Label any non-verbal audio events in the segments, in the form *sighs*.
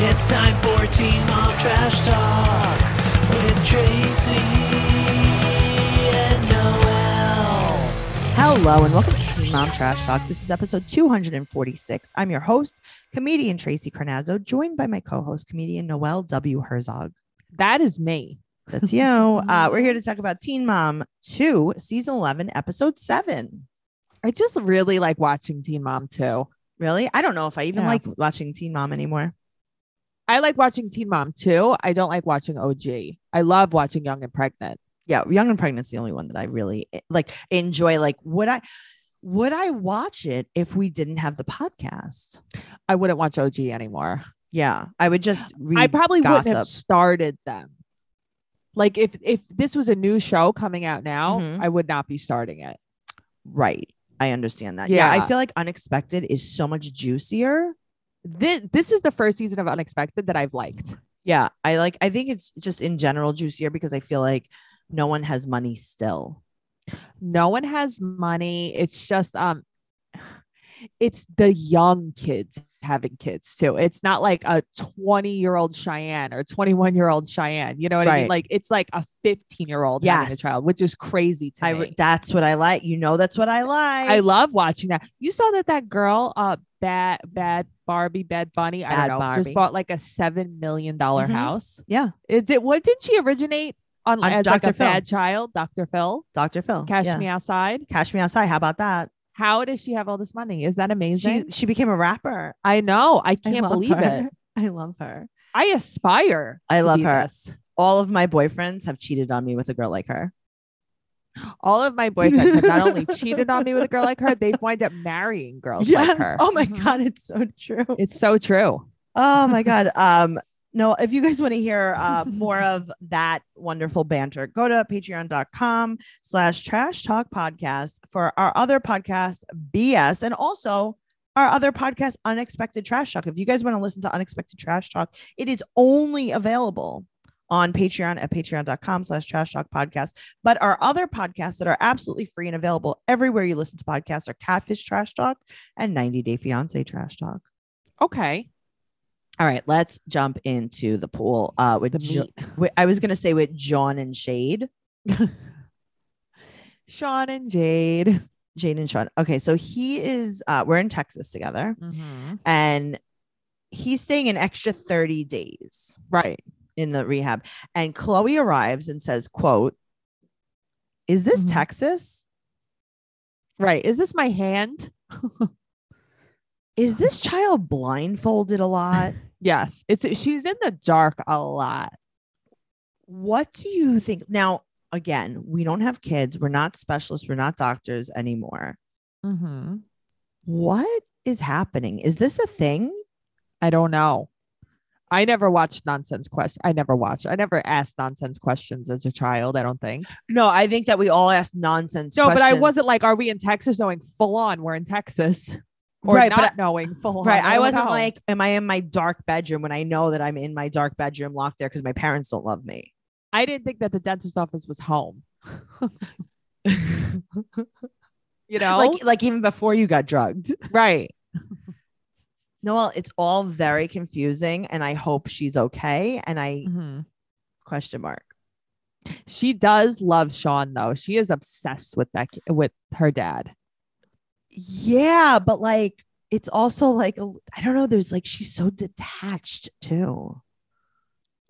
It's time for Teen Mom Trash Talk with Tracey and Noelle. Hello and welcome to Teen Mom Trash Talk. This is episode 246. I'm your host, comedian Tracey Carnazzo, joined by my co-host, comedian Noelle W. Herzog. That is me. That's you. *laughs* uh, we're here to talk about Teen Mom 2, season 11, episode 7. I just really like watching Teen Mom 2. Really? I don't know if I even Yeah. like watching Teen Mom anymore. I like watching Teen Mom too. I don't like watching OG. I love watching Young and Pregnant. Yeah, Young and Pregnant is the only one that I really eh, like enjoy. Like, would I would I watch it if we didn't have the podcast? I wouldn't watch OG anymore. Yeah, I would just read I probably wouldn't have started them. Like if if this was a new show coming out now, Mhm. I would not be starting it. Right. I understand that. Yeah. I feel like Unexpected is so much juicier. This this is the first season of Unexpected that I've liked. Yeah. I like, I think it's just in general juicier because I feel like no one has money still. No one has money. It's just um it's the young kids having kids too. It's not like a 20 year old Cheyenne or 21 year old Cheyenne. You know what I mean? Like it's like a 15 year old having a child, which is crazy to I, me. that's what I like. You know, that's what I like. I love watching that. You saw that that girl, uh, bad bad Barbie, Bed Bunny, I Bad don't know, Barbie. just bought like a seven million dollar Mhm. house. yeah. Is it what did she originate on, On as like Dr. a Phil. bad child, Dr. Phil? Dr. Phil. Cash yeah. me outside. Cash me outside. How about that? How does she have all this money? Is that amazing? She's, she became a rapper. I know. I I can't love believe her. it. *laughs* I love her. I aspire. I love her. this. All of my boyfriends have cheated on me with a girl like her. All of my boyfriends have not only cheated on me with a girl like her, they've wind up marrying girls like her. Oh my Mhm. God. It's so true. It's so true. Oh my *laughs* God. Um, no, if you guys want to hear uh, *laughs* more of that wonderful banter, go to patreon.com slash trash talk podcast for our other podcast, BS, and also our other podcast, Unexpected Trash Talk. If you guys want to listen to Unexpected Trash Talk, it is only available on Patreon at patreon.com slash trash talk podcast. But our other podcasts that are absolutely free and available everywhere you listen to podcasts are Catfish Trash Talk and 90 Day Fiance Trash Talk. Okay. All right, let's jump into the pool uh, with The Jo-. I was gonna say with John and Shade, *laughs* Sean and Jade. Jade and Sean. Okay, so he is. Uh, we're in Texas together, Mhm. and he's staying an extra thirty days Right. In the rehab. And Kloie arrives and says, "quote Is this Mhm. Texas? Right. Is this my hand? Is this child blindfolded a lot? *laughs* Yes. It's she's in the dark a lot. what do you think?" Now, again, we don't have kids. We're not specialists. We're not doctors anymore. Mm-hmm. What is happening? Is this a thing? I don't know. I never watched nonsense questions. I never watched. I never asked nonsense questions as a child. I don't think. No, I think that we all asked nonsense. No, but I wasn't like, are we in Texas? Knowing full on we're in Texas, or Right, not but knowing full on. right. I wasn't know. like, am I in my dark bedroom when I know that I'm in my dark bedroom locked there because my parents don't love me? I didn't think that the dentist office was home. *laughs* You know, Like, like even before you got drugged. right? Noelle, it's all very confusing, and I hope she's okay. And I Mhm. question mark. She does love Sean though. She is obsessed with that with her dad. Yeah, but like it's also like I don't know. There's like she's so detached too.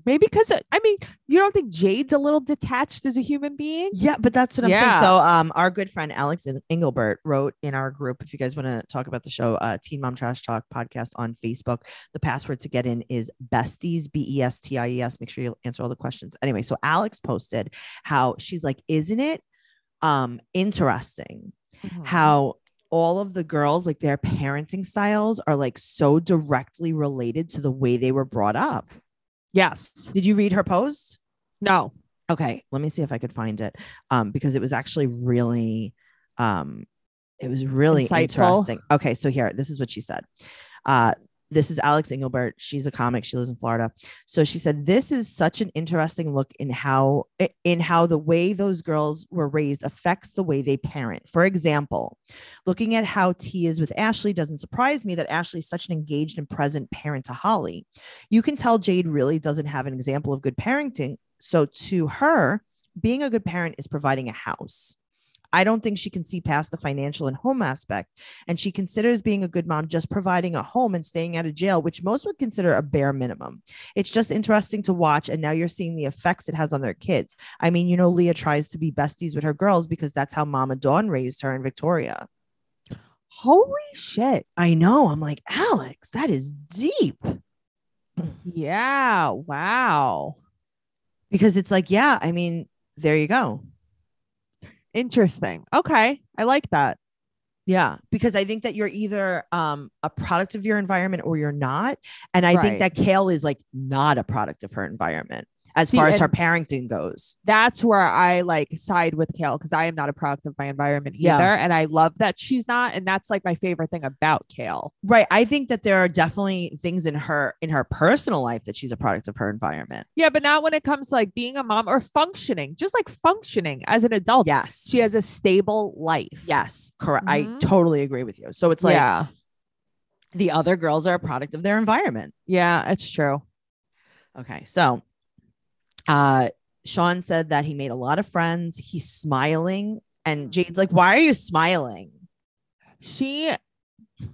Maybe because I mean, you don't think Jade's a little detached as a human being? Yeah, but that's what I'm saying. So, um, our good friend Alex Engelbert wrote in our group. If you guys want to talk about the show, uh, Teen Mom Trash Talk podcast on Facebook, the password to get in is besties, B E S T I E S. Make sure you answer all the questions. Anyway, so Alex posted how she's like, isn't it um interesting Mhm. how all of the girls like their parenting styles are like so directly related to the way they were brought up. Yes. Did you read her post? No. Okay, let me see if I could find it. Um, because it was actually really um it was really Insightful. interesting. Okay, so here, this is what she said. Uh this is Alex Engelbert. She's a comic. She lives in Florida. So she said this is such an interesting look in how in how the way those girls were raised affects the way they parent. For example, looking at how Tea is with Ashley doesn't surprise me that Ashley is such an engaged and present parent to Holly. You can tell Jade really doesn't have an example of good parenting. So to her, being a good parent is providing a house. I don't think she can see past the financial and home aspect. And she considers being a good mom just providing a home and staying out of jail, which most would consider a bare minimum. It's just interesting to watch. And now you're seeing the effects it has on their kids. I mean, you know, Leah tries to be besties with her girls because that's how Mama Dawn raised her in Victoria. Holy shit. I know. I'm like, Alex, that is deep. Yeah. Wow. Because it's like, yeah, I mean, there you go. Interesting. Okay. I like that. Yeah, because I think that you're either um, a product of your environment or you're not. And I think that Kail is like not a product of her environment as See, far as her parenting goes. That's where I like side with Kail because I am not a product of my environment either. Yeah. And I love that she's not. And that's like my favorite thing about Kail. Right. I think that there are definitely things in her in her personal life that she's a product of her environment. Yeah. But not when it comes to like being a mom or functioning, just like functioning as an adult. Yes. She has a stable life. yes. Correct. I Mhm. totally agree with you. So it's like yeah. the other girls are a product of their environment. Yeah. It's true. Okay. So uh Sean said that he made a lot of friends. He's smiling. And Jade's like, why are you smiling? She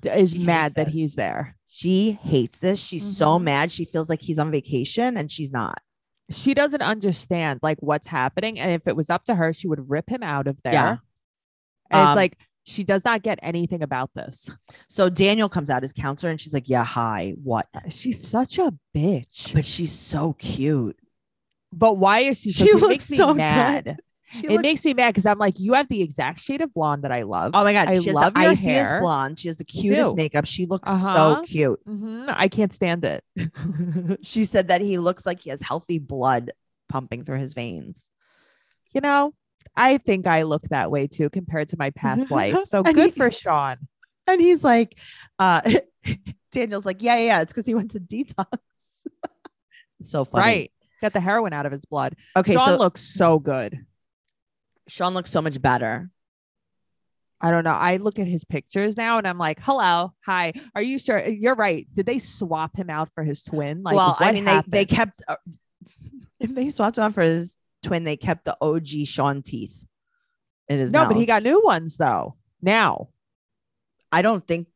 is She mad that this. he's there. She hates this. She's so Mhm. mad. She feels like he's on vacation and she's not. She doesn't understand like what's happening. And if it was up to her, she would rip him out of there. Yeah. And Um, it's like she does not get anything about this. So Daniel comes out as counselor and she's like, Yeah, hi, what? She's such a bitch. But she's so cute. But why is she? She looks makes me so good. mad. She It looks- makes me mad because I'm like, you have the exact shade of blonde that I love. Oh my god, I she has love the your hair. blonde. She has the cutest makeup. She looks so Uh-huh. cute. Mhm, I can't stand it. *laughs* she said that he looks like he has healthy blood pumping through his veins. You know, I think I look that way too compared to my past *laughs* life. So good he- for Sean. And he's like, uh *laughs* Daniel's like, Yeah, yeah, yeah. It's because he went to detox. so funny. Right. Got the heroin out of his blood. Okay, Sean so looks so good. Sean looks so much better. I don't know. I look at his pictures now and I'm like, hello, hi. Are you sure? You're right. Did they swap him out for his twin? Like, well, I mean, they, they kept uh, *laughs* if they swapped him out for his twin, they kept the OG Sean teeth in his No, mouth. but he got new ones though. Now. I don't think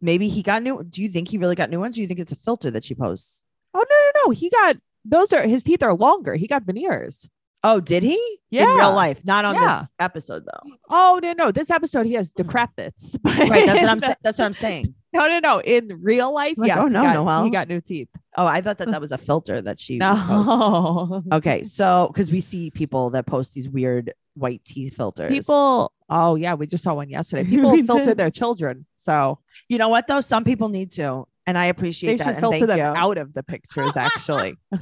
maybe he got new. Do you think he really got new ones? Or do you think it's a filter that she posts? Oh no, no, no. He got those are his teeth are longer. He got veneers. Oh, did he? Yeah. In real life, not on Yeah. this episode though. Oh no, no. This episode he has hmm. decrepits. *laughs* Right. That's what I'm *laughs* saying. That's what I'm saying. No, no, no. In real life, Like, yes. oh, he no, got, Noelle. he got new teeth. Oh, I thought that that was a filter that she posted. No. Okay, so because we see people that post these weird white teeth filters. People. Oh yeah, we just saw one yesterday. *laughs* People filter their children, so you know what though? Some people need to, and I appreciate they that. should and filter thank them you. out of the pictures. Actually, *laughs*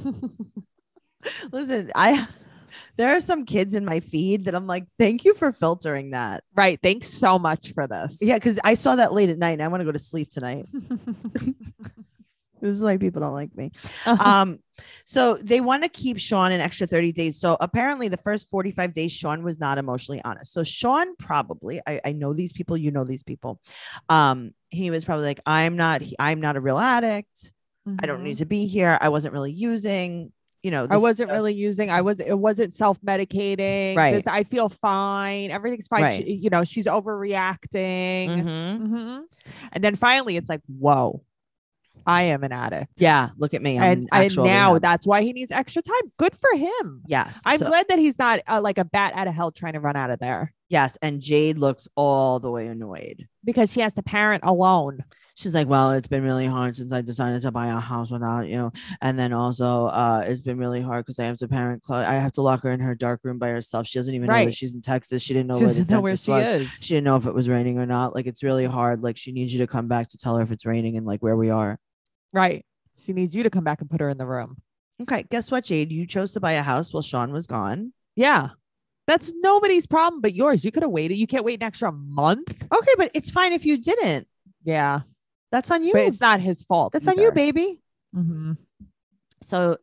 *laughs* Listen, I there are some kids in my feed that I'm like, thank you for filtering that. right. Thanks so much for this. Yeah, because I saw that late at night and I want to go to sleep tonight. *laughs* This is why people don't like me. Um, so they want to keep Sean an extra 30 days. So apparently the first 45 days, Sean was not emotionally honest. So Sean probably, I, I know these people, you know these people. Um, he was probably like, I'm not, I'm not a real addict. I don't Mhm. need to be here. I wasn't really using, you know, I wasn't really using. I was. It wasn't self medicating. Right. I feel fine. Everything's fine. Right. She- you know, she's overreacting. Mhm. Mhm. And then finally, it's like, whoa, I am an addict. Yeah, look at me. I'm and, and now rehab. that's why he needs extra time. Good for him. yes, I'm so- glad that he's not uh, like a bat out of hell trying to run out of there yes, and Jade looks all the way annoyed. because she has to parent alone. she's like, well, it's been really hard since I decided to buy a house without you. And then also, uh, it's been really hard because I have to parent Kloie. I have to lock her in her dark room by herself. She doesn't even know that she's in Texas. She didn't know She where know where she was. is. She didn't know if it was raining or not. Like, it's really hard. Like, she needs you to come back to tell her if it's raining and like where we are. Right. She needs you to come back and put her in the room. Okay. Guess what, Jade? You chose to buy a house while Sean was gone. Yeah. That's nobody's problem but yours. You could have waited. You can't wait an extra month. Okay. But it's fine if you didn't. Yeah. That's on you. but it's not his fault. That's on you, either. baby. Mhm. So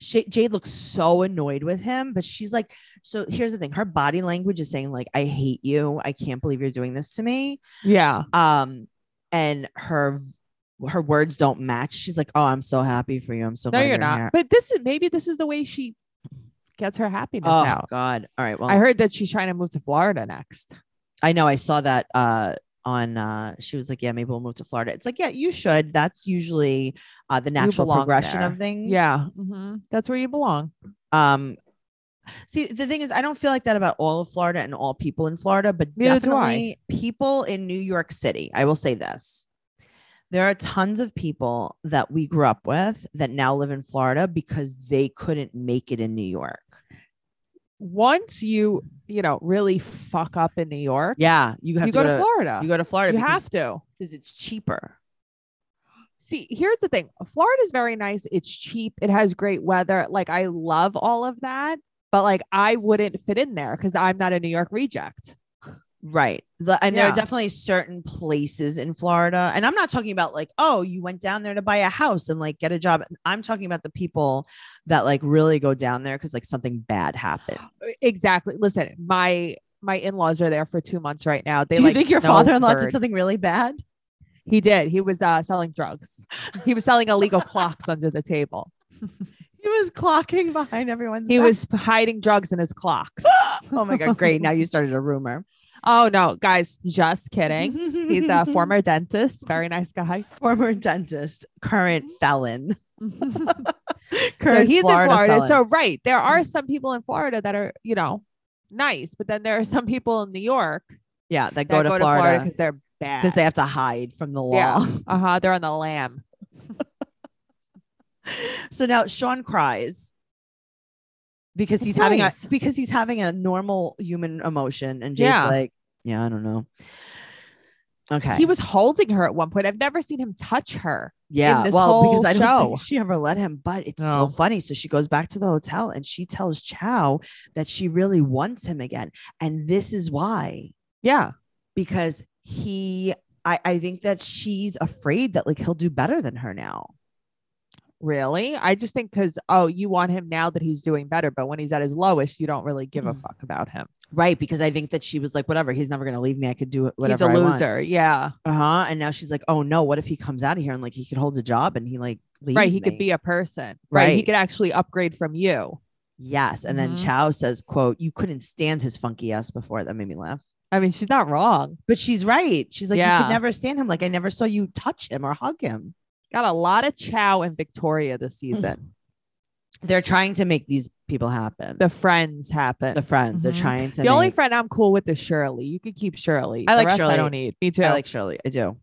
Sh- Jade looks so annoyed with him, but she's like, so here's the thing. Her body language is saying like, I hate you. I can't believe you're doing this to me. Yeah. Um, and her her words don't match. She's like, oh, I'm so happy for you. I'm so No, glad you're not. here." But this is maybe this is the way she gets her happiness Oh out. God. All right. Well, I heard that she's trying to move to Florida next. I know I saw that uh on uh she was like, Yeah, maybe we'll move to Florida. It's like, yeah, you should. That's usually uh the natural progression there. of things. Yeah. mm-hmm. That's where you belong. Um see the thing is I don't feel like that about all of Florida and all people in Florida, but Neither definitely people in New York City. I will say this. There are tons of people that we grew up with that now live in Florida because they couldn't make it in New York. Once you, you know, really fuck up in New York, Yeah, you have you to go to Florida. You go to Florida You because, have to. because it's cheaper. See, here's the thing. Florida is very nice. It's cheap. It has great weather. Like I love all of that, but like I wouldn't fit in there because I'm not a New York reject. Right. The, and there are definitely certain places in Florida. And I'm not talking about like, oh, you went down there to buy a house and like get a job. I'm talking about the people that like really go down there because like something bad happened. *gasps* Exactly. Listen, my my in-laws are there for two months right now. They Do you like think your father-in-law did something really bad? He did. He was uh, selling drugs. He was selling illegal clocks under the table. *laughs* He was clocking behind everyone's. He back. was hiding drugs in his clocks. *gasps* oh my god, great! Now you started a rumor. Oh no, guys, just kidding. He's a *laughs* former dentist, very nice guy. former dentist, current felon. *laughs* so Current he's in Florida. felon. So right, there are some people in Florida that are, you know, nice, but then there are some people in New York yeah, that that go to Florida because they're bad. because they have to hide from the law. Yeah. uh huh. They're on the lam. *laughs* so now Sean cries because he's having a because he's having a normal human emotion, and Jade's Yeah. like, yeah, I don't know. Okay. He was holding her at one point. I've never seen him touch her. yeah, this well, because I don't think she ever let him, but it's so funny. So she goes back to the hotel and she tells Chow that she really wants him again. And this is why, Yeah. because he I, I think that she's afraid that like he'll do better than her now. Really? I just think because, oh, you want him now that he's doing better, but when he's at his lowest, you don't really give a Mm. fuck about him. Right. Because I think that she was like, whatever, he's never gonna leave me. I could do it whatever. he's a loser. Yeah. Uh-huh. And now she's like, oh no, what if he comes out of here and like he could hold a job and he like leaves right. He me? could be a person. Right. He could actually upgrade from you. yes. And then Mhm. Chow says, quote, you couldn't stand his funky ass before. That made me laugh. I mean, she's not wrong. But she's right. She's like, you could never stand him. Like I never saw you touch him or hug him. Got a lot of Chow in Victoria this Mm-hmm. season. They're trying to make these people happen. the friends happen. The friends. They're Mhm. trying to make. The only make- friend I'm cool with is Shirley. You can keep Shirley. I The like rest Shirley. I don't need. Me too. I like Shirley. I do.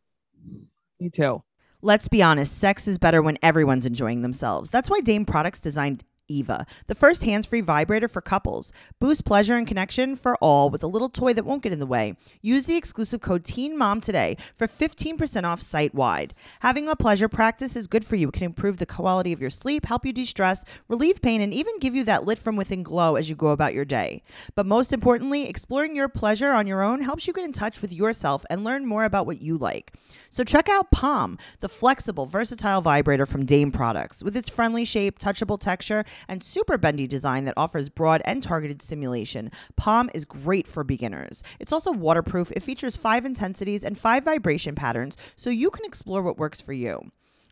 Me too. Let's be honest, sex is better when everyone's enjoying themselves. That's why Dame Products designed Eva, the first hands free vibrator for couples. Boost pleasure and connection for all with a little toy that won't get in the way. Use the exclusive code Teen Mom today for 15% off site wide. Having a pleasure practice is good for you. It can improve the quality of your sleep, help you de stress, relieve pain, and even give you that lit from within glow as you go about your day. But most importantly, exploring your pleasure on your own helps you get in touch with yourself and learn more about what you like. So check out Palm, the flexible, versatile vibrator from Dame Products. With its friendly shape, touchable texture, and super bendy design that offers broad and targeted stimulation, Palm is great for beginners. It's also waterproof. It features five intensities and five vibration patterns, so you can explore what works for you.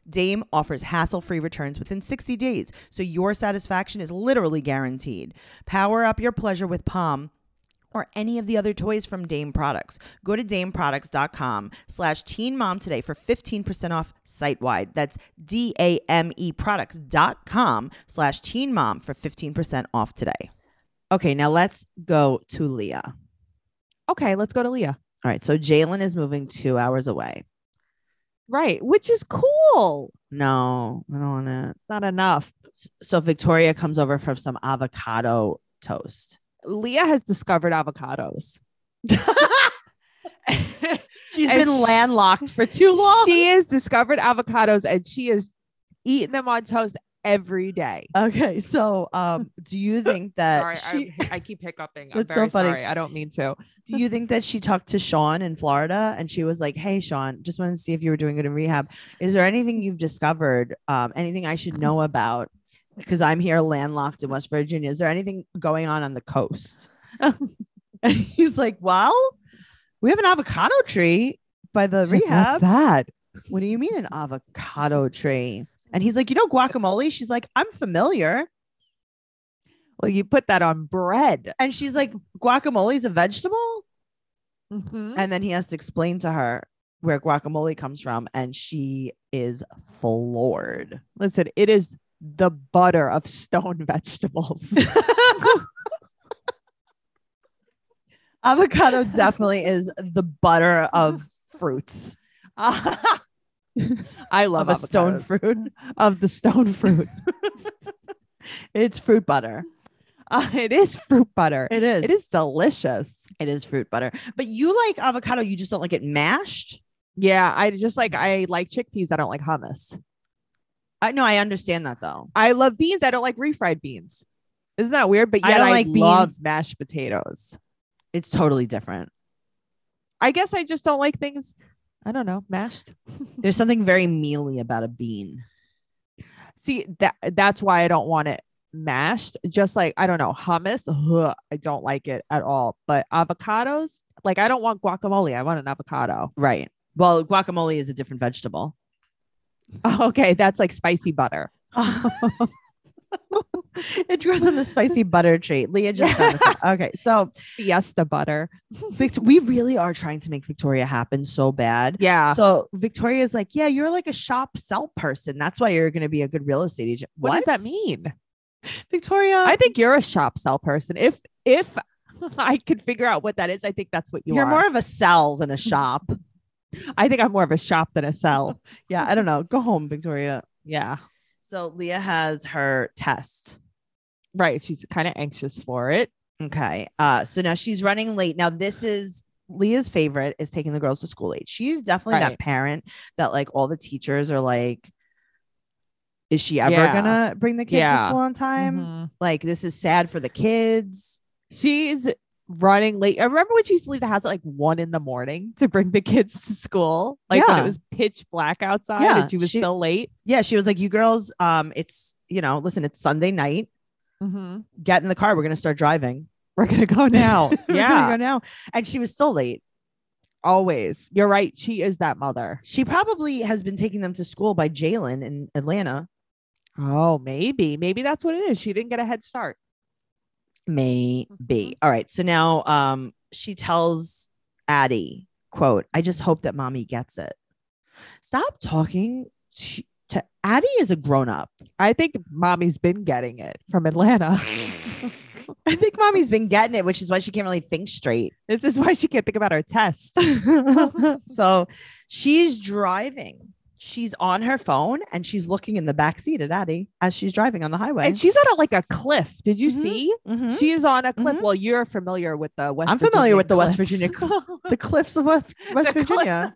Dame offers hassle free returns within 60 days, so your satisfaction is literally guaranteed. Power up your pleasure with Palm or any of the other toys from Dame Products. Go to dameproducts.com slash teen mom today for 15% off site wide. That's D-A-M-E products.com slash teen mom for 15% off today. Okay, now let's go to Leah. Okay, let's go to Leah. All right, so Jalen is moving two hours away. Right, which is cool. No, I don't want to. It's not enough. So Victoria comes over for some avocado toast. Leah has discovered avocados. *laughs* She's And been landlocked for too long. she has discovered avocados and she is eating them on toast every day. Okay, so um, do you *laughs* think that Sorry, she? I, I keep hiccuping. I'm That's so very funny. sorry. I don't mean to. do you think that she talked to Sean in Florida and she was like, "Hey, Sean, just wanted to see if you were doing good in rehab. Is there anything you've discovered? Um, anything I should know about? Because I'm here landlocked in West Virginia. Is there anything going on on the coast?" *laughs* and he's like, "Well, we have an avocado tree by the She's like, rehab. What's that? What do you mean an avocado tree?" And he's like, "You know guacamole?" She's like, "I'm familiar." Well, you put that on bread. And she's like, "Guacamole is a vegetable?" Mhm. And then he has to explain to her where guacamole comes from, and she is floored. Listen, it is the butter of stone *laughs* vegetables. *laughs* Avocado definitely is the butter of fruits, I love of a stone fruit. of the stone fruit. *laughs* It's fruit butter. Uh, it is fruit butter. It is. It is delicious. It is fruit butter. But you like avocado. You just don't like it mashed. Yeah, I just like I like chickpeas. I don't like hummus. I know. I understand that though. I love beans. I don't like refried beans. Isn't that weird? But I yet I, don't like love beans. mashed potatoes. It's totally different. I guess I just don't like things. I don't know, mashed. *laughs* There's something very mealy about a bean. See that that's why I don't want it mashed. Just like I don't know hummus. ugh, I don't like it at all. But avocados, like I don't want guacamole. I want an avocado. Right. Well, guacamole is a different vegetable. Oh, okay, that's like spicy butter. *laughs* it grows on the spicy butter tree. Leah just found this out. Okay, so Fiesta butter. Vict- we really are trying to make Victoria happen so bad. Yeah. So Victoria's like, yeah, you're like a shop sell person. That's why you're going to be a good real estate agent. what, does that mean? Victoria? I think you're a shop sell person. If if *laughs* I could figure out what that is, I think that's what you you're are. more of a sell than a shop. I think I'm more of a shop than a sell. *laughs* yeah, I don't know. Go home, Victoria. yeah. So Leah has her test. Right. She's kind of anxious for it. Okay. Uh, so now she's running late. Now, this is Leah's favorite is taking the girls to school late. She's definitely that parent that like all the teachers are like, is she ever Yeah. gonna bring the kid to school on time? Mhm. Like, this is sad for the kids. She's running late. I remember when she used to leave the house at like one in the morning to bring the kids to school, like when it was pitch black outside Yeah, and she was she- still late. Yeah, she was like, You girls, um, it's you know, listen, it's Sunday night. Mhm. Get in the car. We're gonna start driving. We're gonna go *laughs* now. We're gonna yeah, go now. And she was still late. always. You're right. She is that mother. She probably has been taking them to school by Jalen in Atlanta. Oh, maybe, maybe that's what it is. She didn't get a head start. Maybe. Mhm. All right. So now um she tells Addie, quote, I just hope that mommy gets it. Stop talking to, to Addie is a grown up. I think mommy's been getting it from Atlanta. *laughs* I think mommy's been getting it, which is why she can't really think straight. this is why she can't think about her test. *laughs* *laughs* so she's driving. She's on her phone and she's looking in the back seat at Addie as she's driving on the highway. And she's on a, like a cliff. Did you Mhm. see? Mhm. She is on a cliff. Mhm. Well, you're familiar with the West. I'm familiar with the West Virginia *laughs* cliffs. the cliffs of West, West Virginia.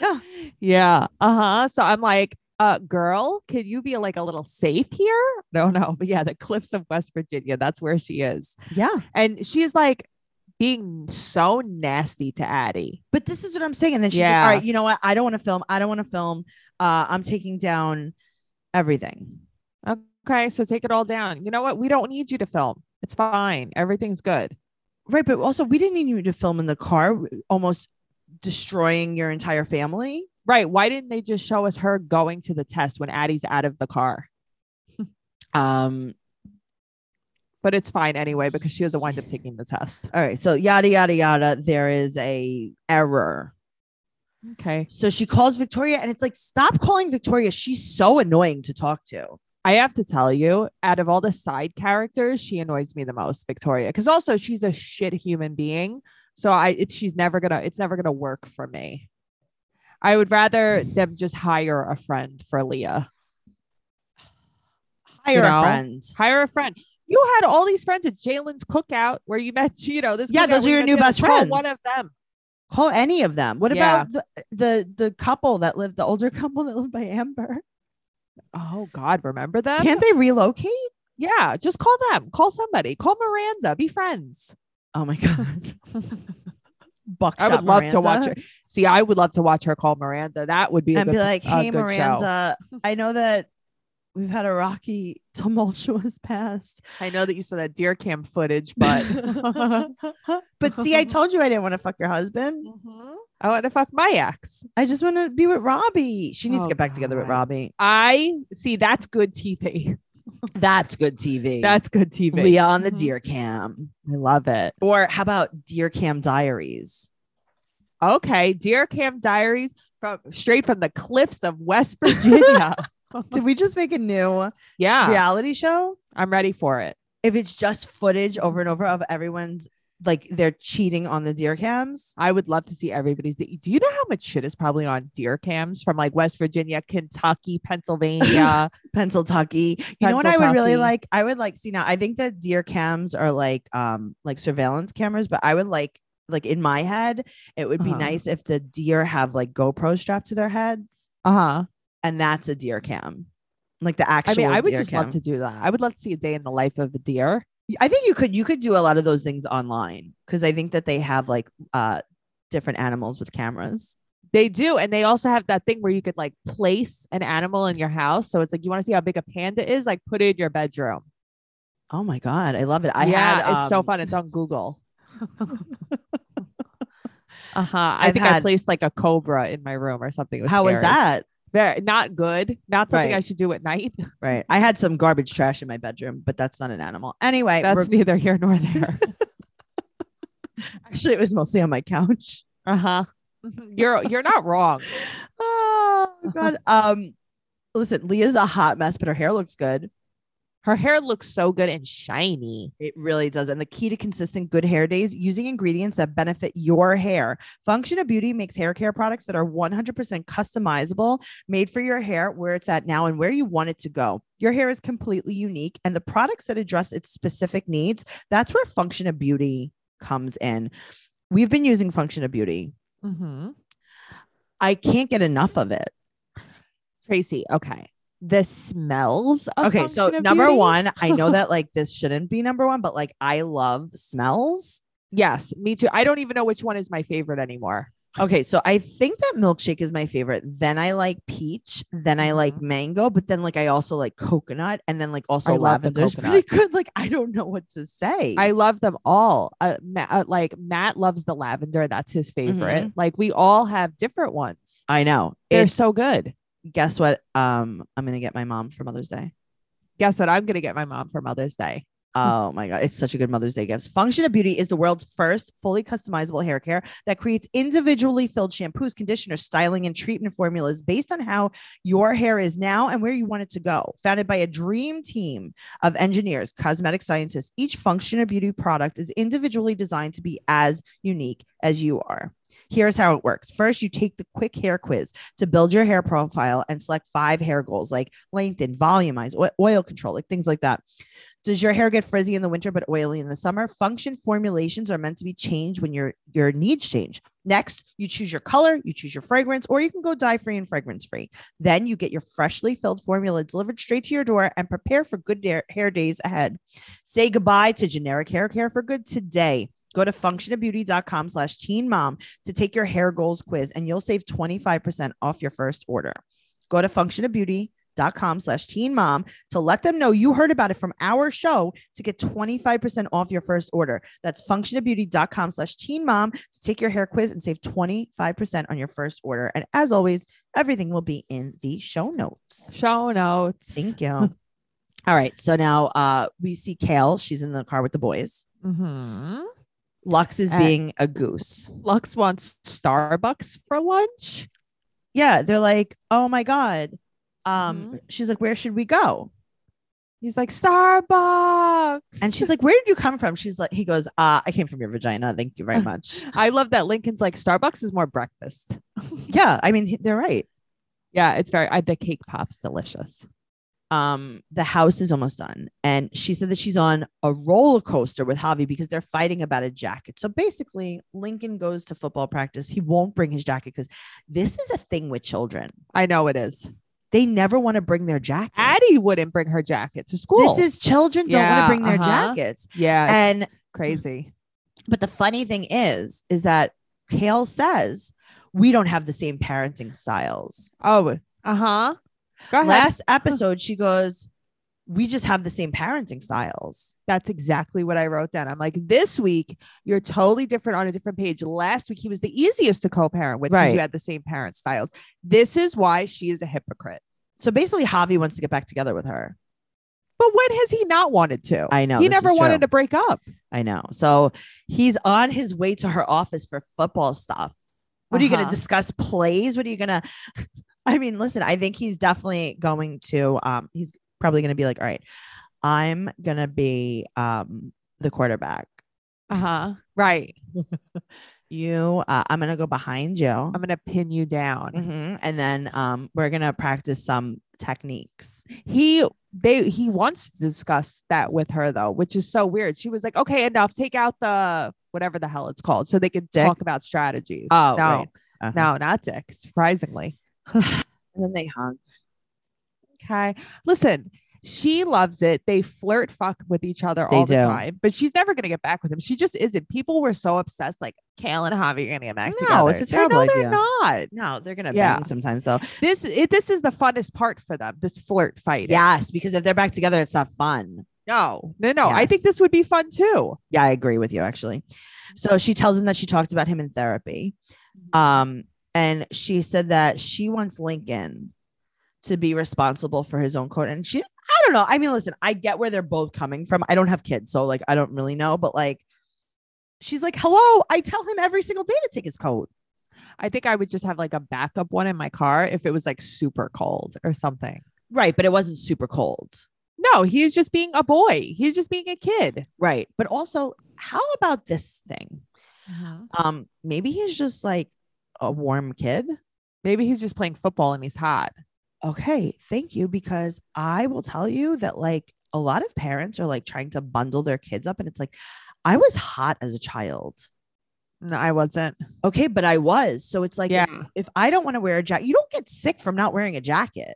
Yeah. *laughs* Yeah. Uh huh. So I'm like, uh, girl, can you be like a little safe here? No, no. *laughs* But yeah, the cliffs of West Virginia. That's where she is. Yeah. And she's like being so nasty to Addie. But this is what I'm saying. And then she's Yeah. like, all right, you know what? I don't want to film. I don't want to film. Uh, I'm taking down everything. Okay. So take it all down. You know what? We don't need you to film. It's fine. Everything's good. Right. But also, we didn't need you to film in the car, almost destroying your entire family. Right. Why didn't they just show us her going to the test when Addie's out of the car? Um, But it's fine anyway because she doesn't wind up taking the test. all right. So yada yada yada. There is a error. Okay. So she calls Victoria, and it's like, stop calling Victoria. She's so annoying to talk to. I have to tell you, out of all the side characters, she annoys me the most, Victoria. Because also she's a shit human being. So I it's she's never gonna it's never gonna work for me. I would rather them just hire a friend for Leah. Hire You a friend. Hire a friend. You had all these friends at Jalen's cookout where you met, *laughs* you know, this. Yeah, those are your new Jalen. best Call friends. One of them. Call any of them. What Yeah. about the, the the couple that lived, the older *laughs* couple that lived by Amber? Oh God, remember them? Can't they relocate? yeah, just call them. Call somebody. Call Miranda. Be friends. Oh my god. Buckshot I would love to watch her. See, I would love to watch her call Miranda. That would be a and be like, "Hey, good show. Miranda, I know that we've had a rocky, *laughs* tumultuous past, I know that you saw that deer cam footage, but *laughs* but see, I told you I didn't want to fuck your husband. Mhm. I want to fuck my ex. I just want to be with Robbie. She needs Oh, to get back together with Robbie. I see. That's good TV. *laughs* That's good TV. That's good TV. Leah on the Mhm. Deer Cam. I love it. Or how about Deer Cam Diaries? Okay, Deer Cam Diaries from straight from the cliffs of West Virginia. *laughs* Did we just make a new yeah, reality show? I'm ready for it. If it's just footage over and over of everyone's like they're cheating on the deer cams. I would love to see everybody's. Do you know how much shit is probably on deer cams from like West Virginia, Kentucky, Pennsylvania? *laughs* Pennsylvania. You know what I would really like? I would like see now. I think that deer cams are like um like surveillance cameras, but I would like like in my head, it would be Uh-huh. nice if the deer have like GoPro strapped to their heads, uh huh. And that's a deer cam, like the actual. I mean, I would just cam. love to do that. I would love to see a day in the life of a deer. I think you could you could do a lot of those things online because I think that they have like uh different animals with cameras. They do, and they also have that thing where you could like place an animal in your house. So it's like you want to see how big a panda is, like put it in your bedroom. Oh my god, I love it. I yeah, had it's so um, fun. It's on Google. *laughs* uh huh. I I've think I placed like a cobra in my room or something. It was How was that? Very not good. Not something I should do at night. *laughs* Right. I had some garbage trash in my bedroom, but that's not an animal. Anyway, That's we're- neither here nor there. *laughs* actually it was mostly on my couch. uh huh. *laughs* You're you're not wrong. Oh god. Um listen, Leah's a hot mess, but her hair looks good. Her hair looks so good and shiny. It really does. And the key to consistent good hair days using ingredients that benefit your hair. Function of Beauty makes hair care products that are 100% customizable, made for your hair where it's at now and where you want it to go. Your hair is completely unique, and the products that address its specific needs, that's where Function of Beauty comes in. We've been using Function of Beauty. Mm-hmm. I can't get enough of it. Tracey, okay. The smells. Of Okay, so number Beauty? one, I know that *laughs* like this shouldn't be number one, but like I love smells. Yes, me too. I don't even know which one is my favorite anymore. Okay, so I think that milkshake is my favorite. Then I like peach. Then I like mango, but then like I also like coconut, and then like also Mm-hmm. I lavender is pretty *laughs* good. Like I don't know what to say. I love them all. Uh, Ma- uh, like Matt loves the lavender. That's his favorite. Mhm. Like we all have different ones. I know. They're It's so good. Guess what? Um, I'm gonna get my mom for Mother's Day. Guess what? I'm gonna get my mom for Mother's Day. Oh my god, it's such a good Mother's Day gift. Function of Beauty is the world's first fully customizable hair care that creates individually filled shampoos, conditioners, styling, and treatment formulas based on how your hair is now and where you want it to go. Founded by a dream team of engineers, cosmetic scientists, each Function of Beauty product is individually designed to be as unique as you are. Here's how it works. First, you take the quick hair quiz to build your hair profile and select five hair goals like lengthen, volumize, oil control, like things like that. Does your hair get frizzy in the winter but oily in the summer? Function formulations are meant to be changed when your your needs change. Next, you choose your color, you choose your fragrance, or you can go dye free and fragrance free. Then you get your freshly filled formula delivered straight to your door and prepare for good hair, hair days ahead. Say goodbye to generic hair care for good today. Go to functionofbeauty.com slash teen mom to take your hair goals quiz and you'll save 25% off your first order. Go to functionofbeauty.com slash teen mom to let them know you heard about it from our show to get 25% off your first order. That's functionofbeauty.com slash teen mom to take your hair quiz and save 25% on your first order. And as always, everything will be in the show notes. Show notes. Thank you. *laughs* All right. So now uh we see Kail. She's in the car with the boys. Mhm. Lux is being a goose. Lux wants Starbucks for lunch. Yeah, they're like, "Oh my god." Um Mm-hmm. she's like, "Where should we go?" He's like Starbucks, And she's like, "Where did you come from?" She's like, he goes, "Uh, I came from your vagina. Thank you very much." *laughs* I love that Lincoln's like Starbucks is more breakfast. *laughs* yeah, I mean, they're right. Yeah, it's very. I the cake pop's delicious. Um the house is almost done and she said that she's on a roller coaster with Javi because they're fighting about a jacket. So basically, Lincoln goes to football practice. He won't bring his jacket because this is a thing with children. I know it is. they never want to bring their jacket. Addie wouldn't bring her jacket to school. This is children don't want to bring their uh-huh. jackets. yeah, And crazy. but the funny thing is, is that Kail says we don't have the same parenting styles. Oh, uh huh. Last episode, she goes, We just have the same parenting styles. That's exactly what I wrote down. I'm like, this week you're totally different on a different page. Last week he was the easiest to co-parent with because Right. you had the same parent styles. This is why she is a hypocrite. So basically, Javi wants to get back together with her. But when has he not wanted to? I know. he never wanted true. to break up. I know. So he's on his way to her office for football stuff. What are you going Uh-huh. to discuss plays? What are you going to? I mean, listen, I think he's definitely going to, um, he's probably going to be like, all right, I'm going to be, um, the quarterback. Uh huh. Right. *laughs* You, uh, I'm going to go behind you. I'm gonna pin you down. Mhm. And then, um, we're going to practice some techniques. He they he wants to discuss that with her though, which is so weird. She was like, okay, enough. Take out the whatever the hell it's called, so they can Dick? talk about strategies. Oh, no, right. Uh-huh. no, not Dick. Surprisingly. *laughs* And then they hung. Okay. Listen, she loves it. They flirt fuck with each other They all the do. time, but she's never going to get back with him. She just isn't. People were so obsessed, like Kail and Javi are going to get back No, together. it's a They're- terrible no, idea. They're not. No, they're going to Yeah. bang sometimes though. This it, this is the funnest part for them. This flirt fighting. Yes, because if they're back together, it's not fun. No, no, no. I think this would be fun too. Yeah, I agree with you actually. So she tells him that she talked about him in therapy. Mm-hmm. Um, and she said that she wants Lincoln to be responsible for his own code. And she, I don't know. I mean, listen, I get where they're both coming from. I don't have kids, so like I don't really know, but like she's like, hello, I tell him every single day to take his coat. I think I would just have like a backup one in my car if it was like super cold or something. Right, but it wasn't super cold. No, he's just being a boy. He's just being a kid. Right. But also, how about this thing? Um, maybe he's just like a warm kid. Maybe he's just playing football and he's hot. Okay, thank you. Because I will tell you that like a lot of parents are like trying to bundle their kids up, and it's like, I was hot as a child. No, I wasn't. Okay, but I was. So it's like, yeah, if, if I don't want to wear a jacket, you don't get sick from not wearing a jacket.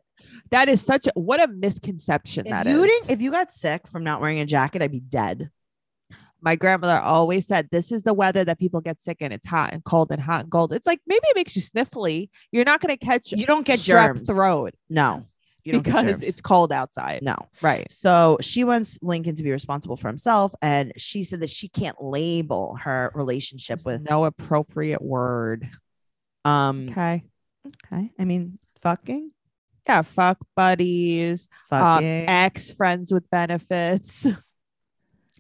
that is such a what a misconception If that you is. didn't, if you got sick from not wearing a jacket, I'd be dead. My grandmother always said, "This is the weather that people get sick in. It's hot and cold and hot and cold." It's like maybe it makes you sniffly. You're not going to catch You don't get strep germs. throat No, you don't get because it's cold outside. no. Right. So she wants Lincoln to be responsible for himself, and she said that she can't label her relationship with. no appropriate word. Um. Okay. Okay. I mean, fucking, Yeah. Fuck buddies. Um, fucking. ex friends with benefits. *laughs*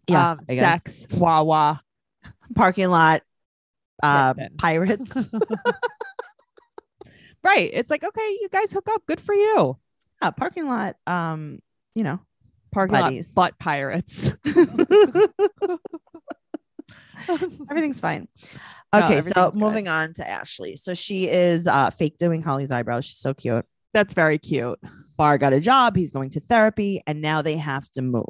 yeah. um, sex. Wawa. Parking lot. Uh, pirates. *laughs* Right. It's like okay, you guys hook up. Good for you. yeah, parking lot. Um. You know. Parking Buddies. lot butt pirates. *laughs* everything's fine. No, Okay, so everything's good. moving on to Ashley. So she is uh fake doing Holly's eyebrows. She's so cute. That's very cute. Bar got a job. He's going to therapy, and now they have to move.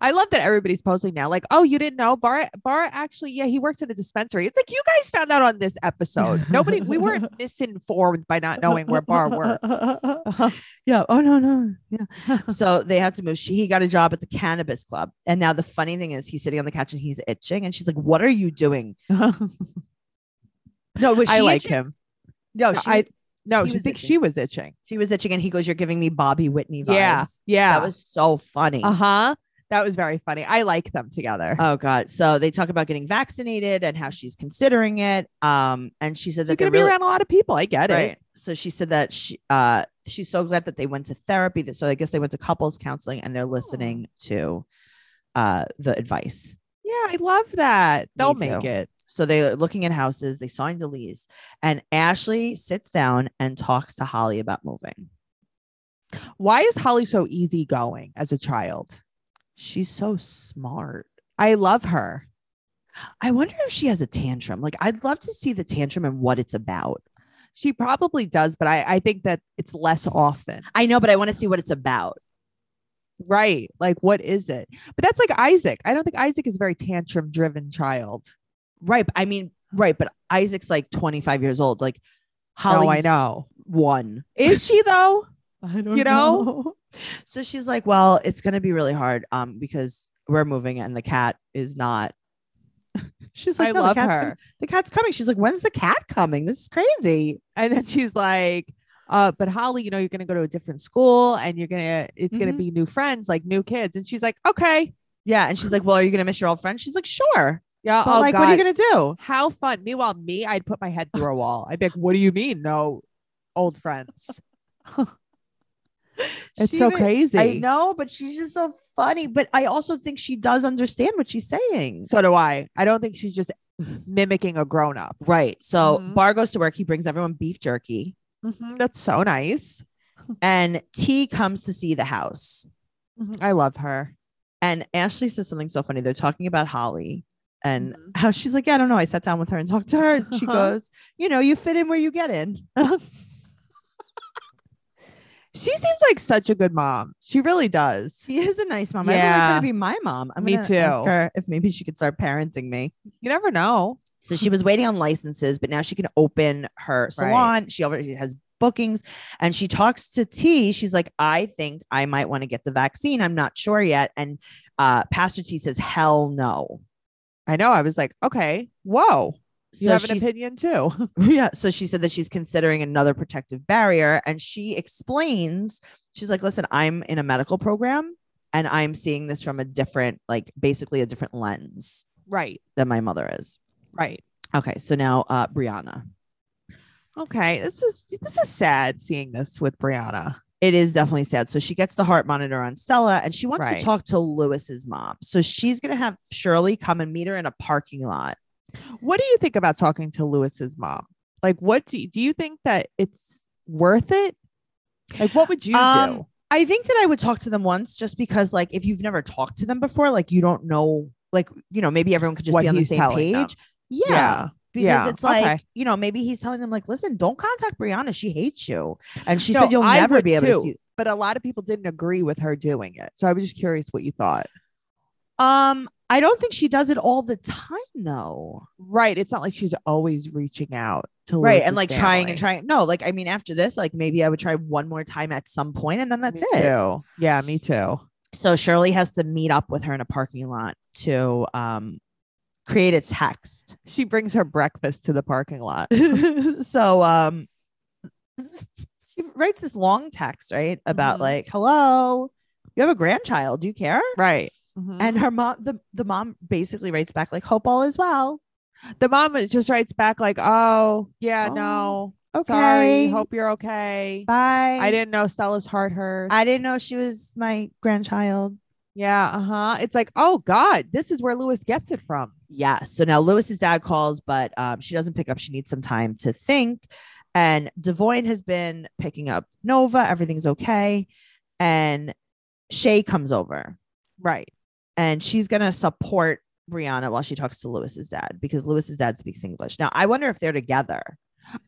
I love that everybody's posting now. Like, oh, you didn't know Bar Bar actually, yeah, he works at a dispensary. It's like you guys found out on this episode. *laughs* Nobody, we weren't misinformed by not knowing where Bar worked. *laughs* yeah. Oh no, no. Yeah. *laughs* so they have to move. She, he got a job at the cannabis club, and now the funny thing is, he's sitting on the couch and he's itching, and she's like, "What are you doing?" No, was I like itching? him. No, she, I no, she was thinks itching. she was itching. she was itching, and he goes, "You're giving me Bobby Whitney vibes." Yeah, yeah. That was so funny. uh huh. That was very funny. I like them together. Oh God! So they talk about getting vaccinated and how she's considering it. Um, and she said that they're gonna be really around a lot of people. I get right. it. So she said that she uh she's so glad that they went to therapy. That so I guess they went to couples counseling and they're listening to uh the advice. Yeah, I love that. They'll Me make too. it. So they're looking at houses. They signed a lease, and Ashley sits down and talks to Holly about moving. Why is Holly so easygoing as a child? She's so smart. I love her. I wonder if she has a tantrum. Like I'd love to see the tantrum and what it's about. She probably does, but I, I think that it's less often. I know, but I want to see what it's about. Right. Like, what is it? But that's like Isaac. I don't think Isaac is a very tantrum driven child. Right. but I mean, right. But Isaac's like 25 years old. Like Holly's no, I know. one. Is she though? *laughs* I don't You know? So she's like, well, it's gonna be really hard um because we're moving and the cat is not. *laughs* she's like, I "No, love the cat's her. com- the cat's coming. She's like, when's the cat coming? This is crazy. And then she's like, uh, but Holly, you know, you're gonna go to a different school and you're gonna it's gonna Mhm. be new friends, like new kids. And she's like, Okay. Yeah. And she's like, well, are you gonna miss your old friend? She's like, sure. Yeah. But oh like, God. what are you gonna do? How fun. Meanwhile, me, I'd put my head through a wall. I'd be like, What do you mean? No old friends. *laughs* *laughs* It's She so crazy. I know, but she's just so funny. But I also think she does understand what she's saying. So do I. I don't think she's just mimicking a grown up. Right. So Mhm. Bar goes to work. He brings everyone beef jerky, That's so nice. *laughs* and Tea comes to see the house. Mhm. I love her. And Ashley says something so funny. They're talking about Holly and Mhm. how she's like, Yeah, I don't know. I sat down with her and talked to her. And she Uh-huh. goes, You know, you fit in where you get in. *laughs* She seems like such a good mom. She really does. She is a nice mom. Yeah. I her Yeah. to be my mom. I'm Me gonna ask her if maybe she could start parenting me. You never know. So she was waiting on licenses, but now she can open her salon. She already has bookings and she talks to Tea. She's like, I think I might want to get the vaccine. I'm not sure yet. And uh, Pastor Tea says, Hell no. I know. I was like, okay, whoa. You So have an opinion too. *laughs* Yeah. So she said that she's considering another protective barrier. And she explains, she's like, listen, I'm in a medical program and I'm seeing this from a different, like basically a different lens right. than my mother is. Right. Okay. So now uh Briana. Okay. This is this is sad seeing this with Briana. It is definitely sad. So she gets the heart monitor on Stella and she wants Right. to talk to Lewis's mom. So she's gonna have Shirley come and meet her in a parking lot. What do you think about talking to Lewis's mom? Like, what do you, do you think that it's worth it? Like, what would you Um, do? I think that I would talk to them once just because, like, if you've never talked to them before, like you don't know, like, you know, maybe everyone could just What be on the same them. page. Yeah. Yeah. Because Yeah. it's like, Okay. you know, maybe he's telling them, like, listen, don't contact Briana. She hates you. And she No, said you'll I never be able too. to see. But a lot of people didn't agree with her doing it. So I was just curious what you thought. Um, I don't think she does it all the time though. Right. It's not like she's always reaching out to right and like trying and trying no like i mean after this like maybe i would try one more time at some point and then that's Me it Too. Yeah, me too. so shirley has to meet up with her in a parking lot to um create a text She brings her breakfast to the parking lot. *laughs* so um she writes this long text right about Mhm. like hello you have a grandchild do you care Right. Mhm. and her mom the, the mom basically writes back like hope all is well the mom just writes back like, "Oh, yeah, Oh, no, okay sorry, hope you're okay. bye I didn't know Stella's heart hurts. i didn't know she was my grandchild Yeah, uh huh. It's like, oh God, this is where Lewis gets it from. Yes. So now Lewis's dad calls, but um, she doesn't pick up. She needs some time to think. And Devoin has been picking up Nova. Everything's okay. And Shay comes over Right. And she's going to support Briana while she talks to Lewis's dad because Lewis's dad speaks English. Now, I wonder if they're together.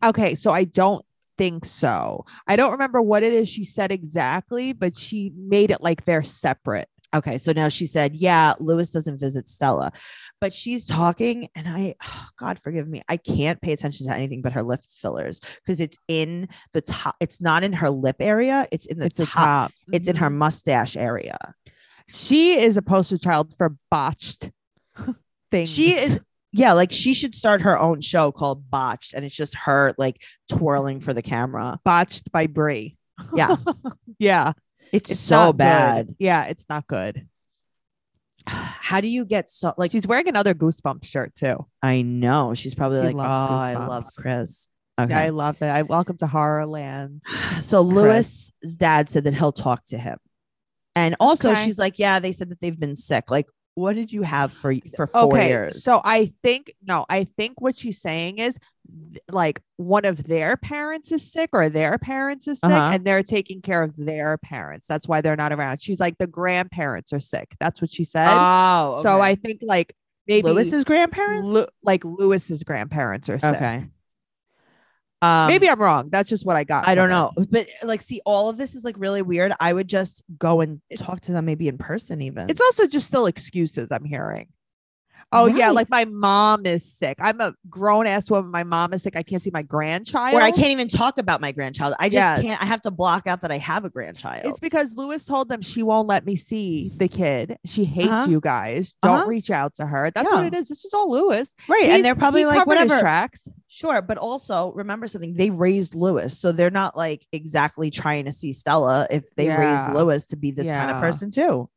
Okay, so I don't think so. I don't remember what it is she said exactly, but she made it like they're separate. Okay. So now she said, Yeah, Lewis doesn't visit Stella, but she's talking. And I, God forgive me, I can't pay attention to anything but her lip fillers because it's in the top. It's not in her lip area, it's in the it's the top. top. It's in her Mhm. mustache area. She is a poster child for botched *laughs* things. She is, yeah, like she should start her own show called Botched, and it's just her like twirling for the camera. botched by Brie. Yeah, *laughs* Yeah. it's, It's so not good. bad. Yeah, it's not good. *sighs* How do you get so like? She's wearing another goosebump shirt too. I know she's probably She like, oh, loves I love Goosebumps. Chris. See, Okay, I love it. I welcome to Horrorland. *sighs* so Lewis's dad said that he'll talk to him, and also Okay. she's like, yeah, they said that they've been sick. Like, what did you have for for four okay, years? so I think no, I think what she's saying is like one of their parents is sick or their parents is sick Uh-huh. and they're taking care of their parents. That's why they're not around. She's like the grandparents are sick. That's what she said. oh, So. I think like maybe Lewis's grandparents. Lu- like Lewis's grandparents are sick. okay. Um, Maybe I'm wrong. That's just what I got. I don't it. know, but like, see, all of this is like really weird. I would just go and It's- talk to them, maybe in person, even. It's also just still excuses I'm hearing. Oh yeah, like my mom is sick. I'm a grown ass woman. My mom is sick. I can't see my grandchild. Or I can't even talk about my grandchild. I just Yeah. can't. I have to block out that I have a grandchild. It's because Lewis told them she won't let me see the kid. She hates Uh-huh. you guys. Don't Uh-huh. reach out to her. That's what it is. This is all Lewis. right, He's- and they're probably like whatever. tracks. Sure, but also remember something. They raised Lewis, so they're not like exactly trying to see Stella if they Yeah. raised Lewis to be this kind of person too.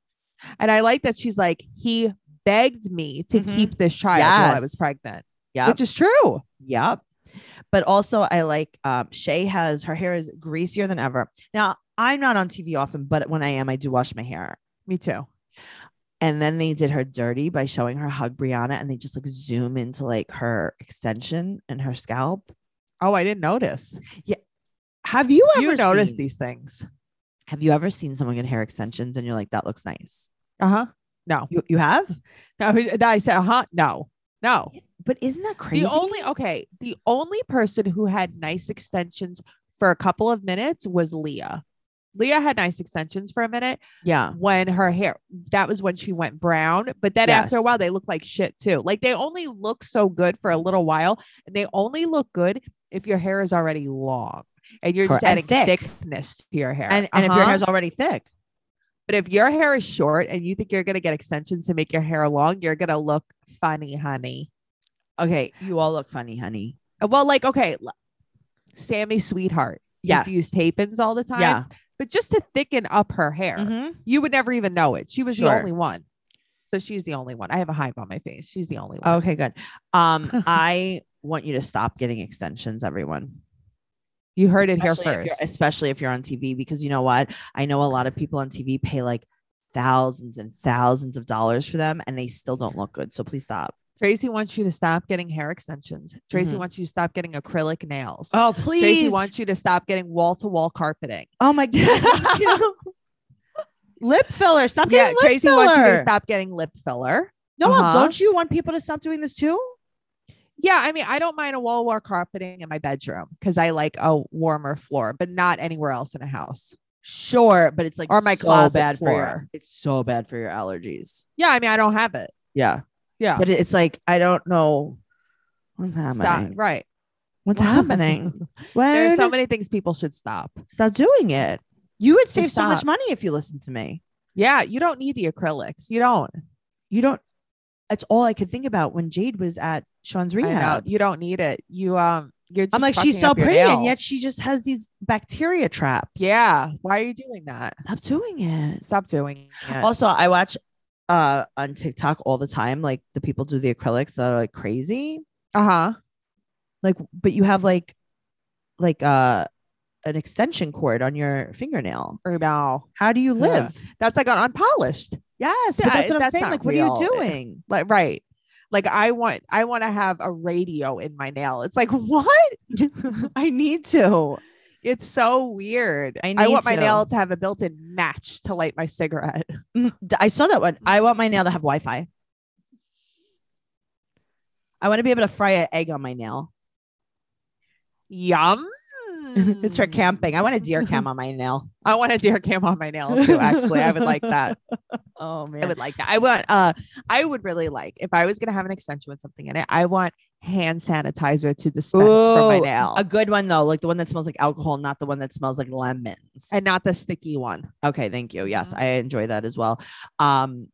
And I like that she's like, he begged me to Mhm. keep this child while I was pregnant, Yeah, which is true. Yep. But also, I like um, Shay has her hair is greasier than ever. Now, I'm not on TV often, but when I am, I do wash my hair. Me too. And then they did her dirty by showing her hug Briana, and they just like zoom into like her extension and her scalp. Oh, I didn't notice. Yeah. Have you ever You notice seen- these things. Have you ever seen someone get hair extensions and you're like, that looks nice? Uh huh. No. You you have? No. I said, uh huh. No. No. But isn't that crazy? The only okay, the only person who had nice extensions for a couple of minutes was Leah. Leah had nice extensions for a minute yeah. when her hair that was when she went brown, but then after a while they look like shit too. Like they only look so good for a little while and they only look good if your hair is already long and you're just Correct. Adding thick. thickness to your hair. And and if your Uh-huh. hair's already thick, but if your hair is short and you think you're gonna get extensions to make your hair long, you're gonna look funny, honey. okay, you all look funny, honey. Well, like, okay, Sammi Sweetheart used Yes. to use tape-ins all the time, Yeah. But just to thicken up her hair, Mhm. you would never even know it. She was the only one. So she's the only one. I have a hive on my face. She's the only one. Okay, good. Um, *laughs* I want you to stop getting extensions, everyone. You heard it here Especially if first. especially if you're on TV, because you know what? I know a lot of people on TV pay like thousands and thousands of dollars for them, and they still don't look good. So please stop. Tracey wants you to stop getting hair extensions. Tracey Mhm. wants you to stop getting acrylic nails. Oh, please. Tracey wants you to stop getting wall-to-wall carpeting. oh my god. *laughs* *laughs* lip filler. Stop yeah, getting lip Tracey filler. wants you to stop getting lip filler. No, Uh-huh. don't you want people to stop doing this too? Yeah, I mean, I don't mind a wall to wall carpeting in my bedroom because I like a warmer floor, but not anywhere else in a house. Sure, but it's like Or my so closet bad for your. It's so bad for your allergies. Yeah, I mean, I don't have it. Yeah, Yeah, but it's like I don't know what's stop. happening. Right. What's *laughs* happening? There's so many things people should stop. Stop doing it. You would save so much money if you listened to me. Yeah, you don't need the acrylics. You don't. You don't. That's all I could think about when Jade was at Sean's rehab. You don't need it. You um, you're. Just I'm like, she's so pretty, and yet she just has these bacteria traps. Yeah. Why are you doing that? stop doing it. Stop doing it. Also, I watch uh on TikTok all the time. Like the people do the acrylics that are like crazy. Uh huh. Like, but you have like like uh an extension cord on your fingernail. Or no, How do you Yeah. live? that's like an unpolished. Yes, but Yeah, that's what I'm that's saying. Like, what are you doing? Like right. Like I want, I want to have a radio in my nail. It's like *laughs* what? *laughs* I need to. It's so weird. I I, want my to. nail to have a built-in match to light my cigarette. *laughs* Mm, I saw that one. I want my nail to have Wi-Fi. I want to be able to fry an egg on my nail. Yum. It's for camping. I want a deer cam *laughs* on my nail. I want a deer cam on my nail too. Actually, I would like that. *laughs* Oh man, I would like that. I want. Uh, I would really like if I was gonna have an extension with something in it. I want hand sanitizer to dispense from my nail, A good one though, like the one that smells like alcohol, not the one that smells like lemons. and not the sticky one. okay, thank you. Yes, Mhm. I enjoy that as well. Um,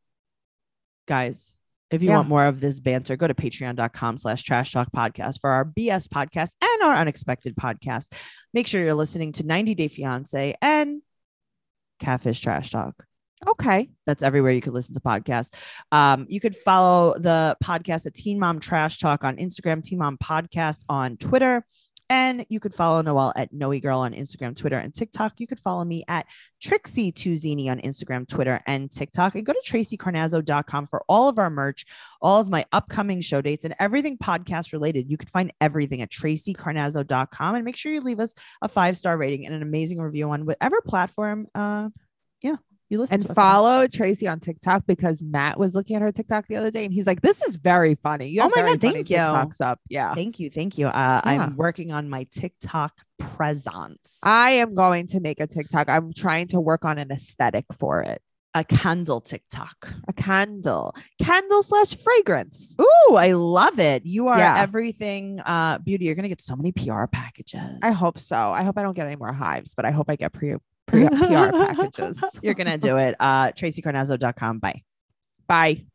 guys, if you Yeah. want more of this banter, go to patreon.com slash trash talk podcast for our BS podcast and our unexpected podcast. Make sure you're listening to 90 Day Fiance and Catfish Trash Talk. Okay. That's everywhere you could listen to podcasts. Um, you could follow the podcast at Teen Mom Trash Talk on Instagram, Teen Mom Podcast on Twitter. And you could follow Noelle at Noey Girl on Instagram, Twitter, and TikTok. You could follow me at Trixie Tuzzini on Instagram, Twitter, and TikTok. And go to traceycarnazzo.com for all of our merch, all of my upcoming show dates, and everything podcast related. You could find everything at traceycarnazzo.com. And make sure you leave us a five star rating and an amazing review on whatever platform uh you listen and follow. Tracey on TikTok because Matt was looking at her TikTok the other day and he's like, "This is very funny." You oh my god, thank you. TikToks up, yeah. Thank you, thank you. Uh, yeah. I'm working on my TikTok presence. I am going to make a TikTok. I'm trying to work on an aesthetic for it a candle TikTok. A candle, candle slash fragrance. Ooh, I love it. You are yeah. everything uh, beauty. You're gonna get so many PR packages. I hope so. I hope I don't get any more hives, but I hope I get pre PR *laughs* packages. You're going to do it. Uh, TraceyCarnazzo.com. Bye. Bye.